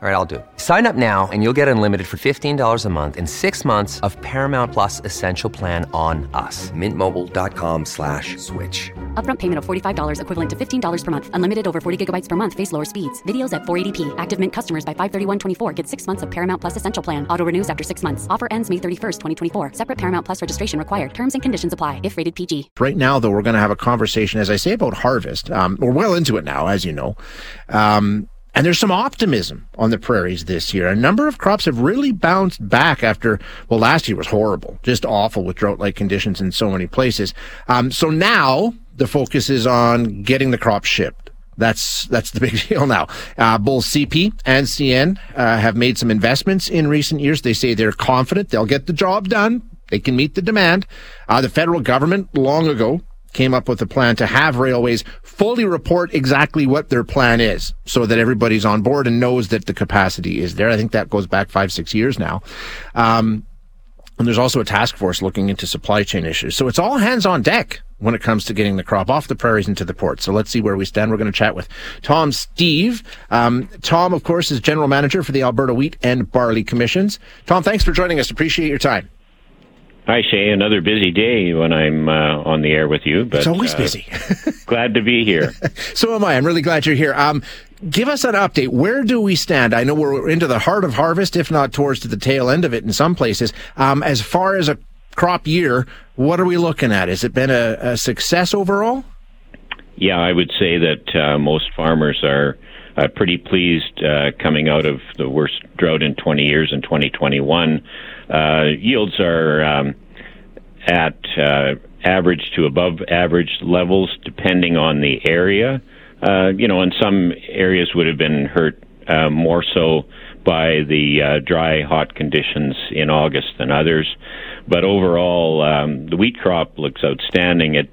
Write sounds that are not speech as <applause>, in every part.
All right, I'll do it. Sign up now and you'll get unlimited for $15 a month in six months of Paramount Plus Essential Plan on us. Mintmobile.com slash switch. Upfront payment of $45 equivalent to $15 per month. Unlimited over 40 gigabytes per month. Face lower speeds. Videos at 480p. Active Mint customers by 531.24 get six months of Paramount Plus Essential Plan. Auto renews after six months. Offer ends May 31st, 2024. Separate Paramount Plus registration required. Terms and conditions apply if rated PG. Right now, though, we're going to have a conversation, as I say, about harvest. Um, we're well into it now, as you know. Um, and there's some optimism on the prairies this year. A number of crops have really bounced back after, well, last year was horrible, just awful with drought like conditions in so many places. Um, so now the focus is on getting the crop shipped. That's that's the <laughs> big deal now. Uh, both CP and CN uh, have made some investments in recent years. They say they're confident they'll get the job done. They can meet the demand. Uh, the federal government long ago came up with a plan to have railways fully report exactly what their plan is so that everybody's on board and knows that the capacity is there. I think that goes back five, six years now. Um, and there's also a task force looking into supply chain issues. So it's all hands on deck when it comes to getting the crop off the prairies into the port. So let's see where we stand. We're going to chat with Tom Steve. Um, Tom, of course, is general manager for the Alberta Wheat and Barley Commissions. Tom, thanks for joining us. Appreciate your time. Hi, Shaye. Another busy day when I'm uh, on the air with you. But it's always uh, busy. <laughs> glad to be here. so am I. I'm really glad you're here. Um, give us an update. Where do we stand? I know we're into the heart of harvest, if not towards to the tail end of it in some places. Um, as far as a crop year, what are we looking at? Has it been a, a success overall? Yeah, I would say that uh, most farmers are uh, pretty pleased uh, coming out of the worst drought in 20 years in 2021. Uh, yields are um, at uh, average to above average levels, depending on the area. Uh, you know, and some areas would have been hurt uh, more so by the dry, hot conditions in August than others. But overall, um, the wheat crop looks outstanding. It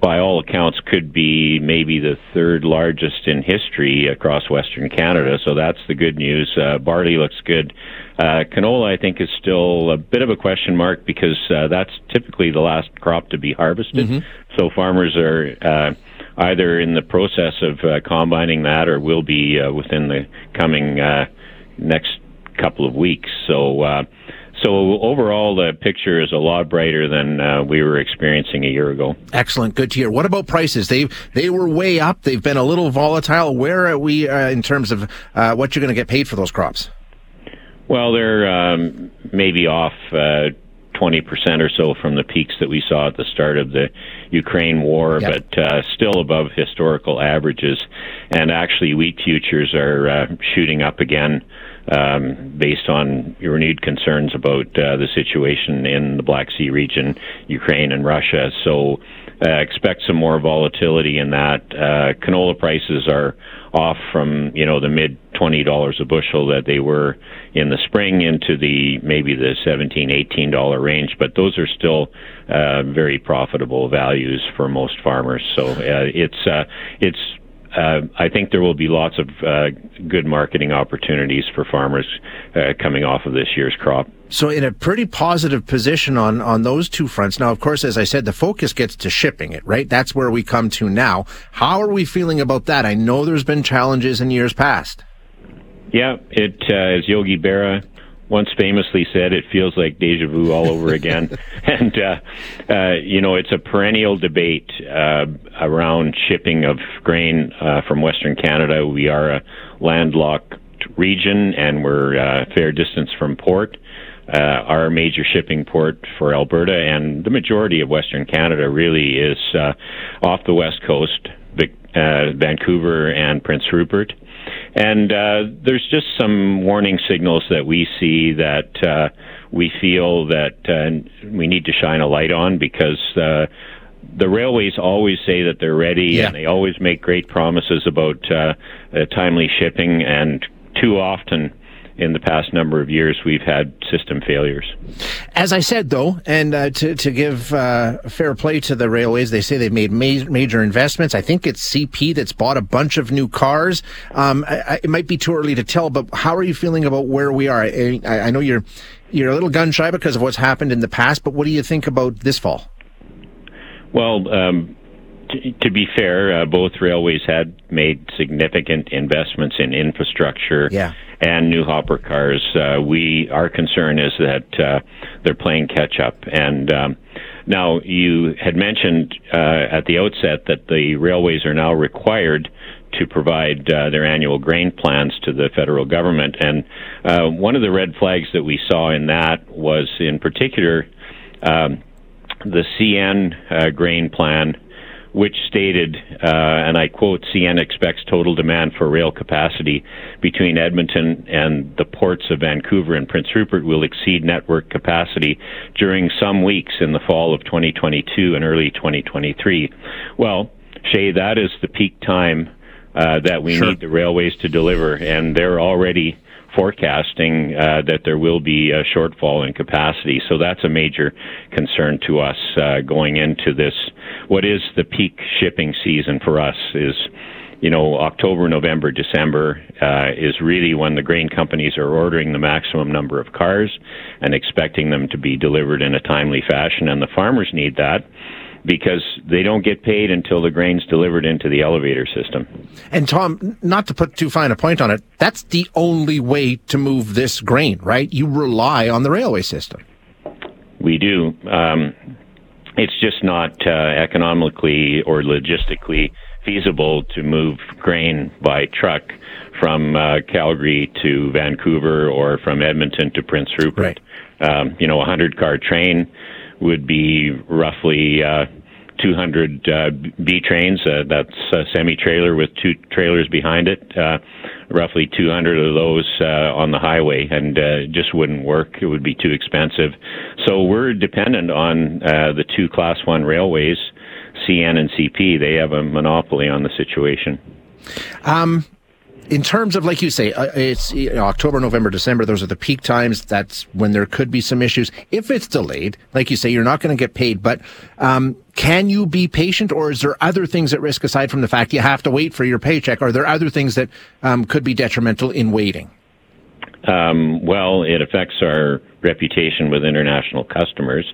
by all accounts, could be maybe the third largest in history across Western Canada. So that's the good news. Uh, barley looks good. Uh, canola, I think, is still a bit of a question mark because uh, that's typically the last crop to be harvested. Mm-hmm. So farmers are uh, either in the process of uh, combining that or will be uh, within the coming uh, next couple of weeks. So uh, so overall, the picture is a lot brighter than uh, we were experiencing a year ago. Excellent, good to hear. What about prices? They they were way up. They've been a little volatile. Where are we uh, in terms of uh, what you're going to get paid for those crops? Well, they're um, maybe off. Uh, 20% or so from the peaks that we saw at the start of the Ukraine war, yep. but uh, still above historical averages. And actually, wheat futures are uh, shooting up again um, based on renewed concerns about uh, the situation in the Black Sea region, Ukraine and Russia. So uh, expect some more volatility in that. Uh, canola prices are off from you know the mid twenty dollars a bushel that they were in the spring into the maybe the seventeen eighteen dollar range, but those are still uh, very profitable values for most farmers. So uh, it's uh, it's uh, I think there will be lots of uh, good marketing opportunities for farmers uh, coming off of this year's crop. So, in a pretty positive position on on those two fronts. Now, of course, as I said, the focus gets to shipping it, right? That's where we come to now. How are we feeling about that? I know there's been challenges in years past. Yeah, it uh, as Yogi Berra once famously said, "It feels like deja vu all over again." <laughs> and uh, uh, you know, it's a perennial debate uh, around shipping of grain uh, from Western Canada. We are a landlocked region, and we're a uh, fair distance from port. Uh, our major shipping port for Alberta and the majority of Western Canada really is uh, off the west coast, Vancouver and Prince Rupert. And uh, there's just some warning signals that we see that uh, we feel that uh, we need to shine a light on because uh, the railways always say that they're ready yeah. and they always make great promises about uh, uh, timely shipping, and too often in the past number of years, we've had system failures. As I said, though, and uh, to, to give uh, fair play to the railways, they say they've made ma- major investments. I think it's CP that's bought a bunch of new cars. Um, I, I, it might be too early to tell, but how are you feeling about where we are? I, I know you're you're a little gun shy because of what's happened in the past, but what do you think about this fall? Well, um, t- to be fair, uh, both railways had made significant investments in infrastructure Yeah. And new hopper cars. Uh, we our concern is that uh, they're playing catch up. And um, now you had mentioned uh, at the outset that the railways are now required to provide uh, their annual grain plans to the federal government. And uh, one of the red flags that we saw in that was, in particular, um, the CN uh, grain plan, which stated, uh, and I quote, CN expects total demand for rail capacity between Edmonton and the ports of Vancouver and Prince Rupert will exceed network capacity during some weeks in the fall of 2022 and early 2023. Well, Shaye, that is the peak time uh, that we Sure. need the railways to deliver, and they're already forecasting uh, that there will be a shortfall in capacity. So that's a major concern to us uh, going into this. What is the peak shipping season for us is, you know, October, November, December uh, is really when the grain companies are ordering the maximum number of cars and expecting them to be delivered in a timely fashion, and the farmers need that because they don't get paid until the grain's delivered into the elevator system. And Tom, not to put too fine a point on it, that's the only way to move this grain, right? You rely on the railway system. We do. Um, it's just not uh, economically or logistically feasible to move grain by truck from uh, Calgary to Vancouver or from Edmonton to Prince Rupert. Um, you know, a hundred car train would be roughly uh, 200 uh, B trains. Uh, that's a semi trailer with two trailers behind it. Uh, roughly 200 of those uh, on the highway, and uh, just wouldn't work. It would be too expensive. So we're dependent on uh, the two Class One railways, CN and CP. They have a monopoly on the situation. In terms of like you say uh, it's you know, october november december those are the peak times. That's when there could be some issues. If it's delayed like you say you're not going to get paid but um, can you be patient or is there other things at risk aside from the fact you have to wait for your paycheck? Are there other things that um, could be detrimental in waiting? Um, well, it affects our reputation with international customers,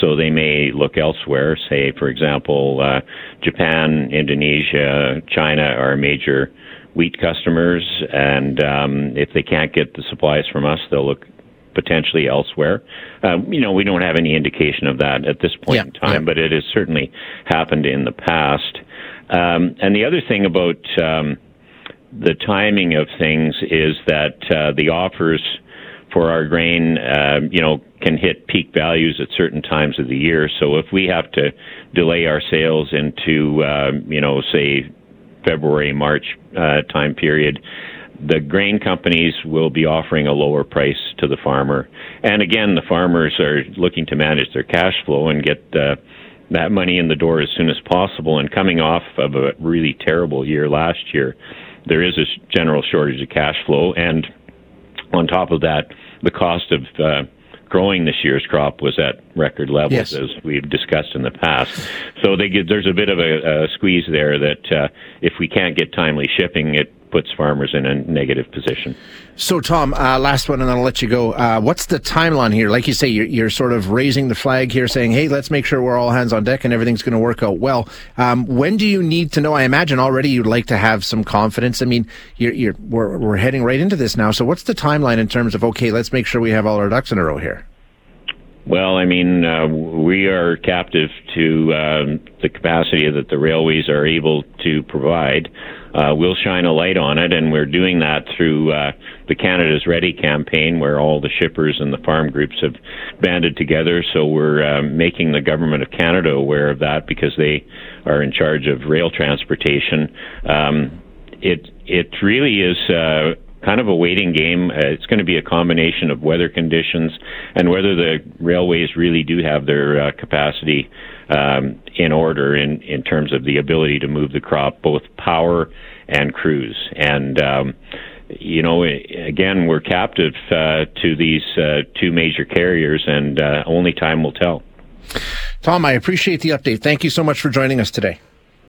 so they may look elsewhere. Say, for example, uh, Japan, Indonesia, China are major wheat customers, and um, if they can't get the supplies from us, they'll look potentially elsewhere. Um, you know, we don't have any indication of that at this point Yeah, in time, yeah. but it has certainly happened in the past. Um, and the other thing about um, the timing of things is that uh, the offers for our grain, uh, you know, can hit peak values at certain times of the year. So if we have to delay our sales into, uh, you know, say February, March uh, time period, the grain companies will be offering a lower price to the farmer. And again, the farmers are looking to manage their cash flow and get uh, that money in the door as soon as possible. And coming off of a really terrible year last year, there is a general shortage of cash flow. And on top of that, the cost of uh, growing this year's crop was at record levels, Yes. as we've discussed in the past. So they get, there's a bit of a, a squeeze there that uh, if we can't get timely shipping, it puts farmers in a negative position. So, Tom, uh, last one, and then I'll let you go. Uh, what's the timeline here? Like you say, you're, you're sort of raising the flag here, saying, "Hey, let's make sure we're all hands on deck and everything's going to work out well." Um, when do you need to know? I imagine already you'd like to have some confidence. I mean, you're, you're we're, we're heading right into this now. So, what's the timeline in terms of okay, let's make sure we have all our ducks in a row here? Well, I mean, uh, we are captive to um, the capacity that the railways are able to provide. Uh, we'll shine a light on it, and we're doing that through uh, the Canada's Ready campaign, where all the shippers and the farm groups have banded together. So we're uh, making the government of Canada aware of that because they are in charge of rail transportation. Um, it it really is. Uh, kind of a waiting game. Uh, it's going to be a combination of weather conditions and whether the railways really do have their uh, capacity um, in order in, in terms of the ability to move the crop, both power and crews. And, um, you know, again, we're captive uh, to these uh, two major carriers, and uh, only time will tell. Tom, I appreciate the update. Thank you so much for joining us today.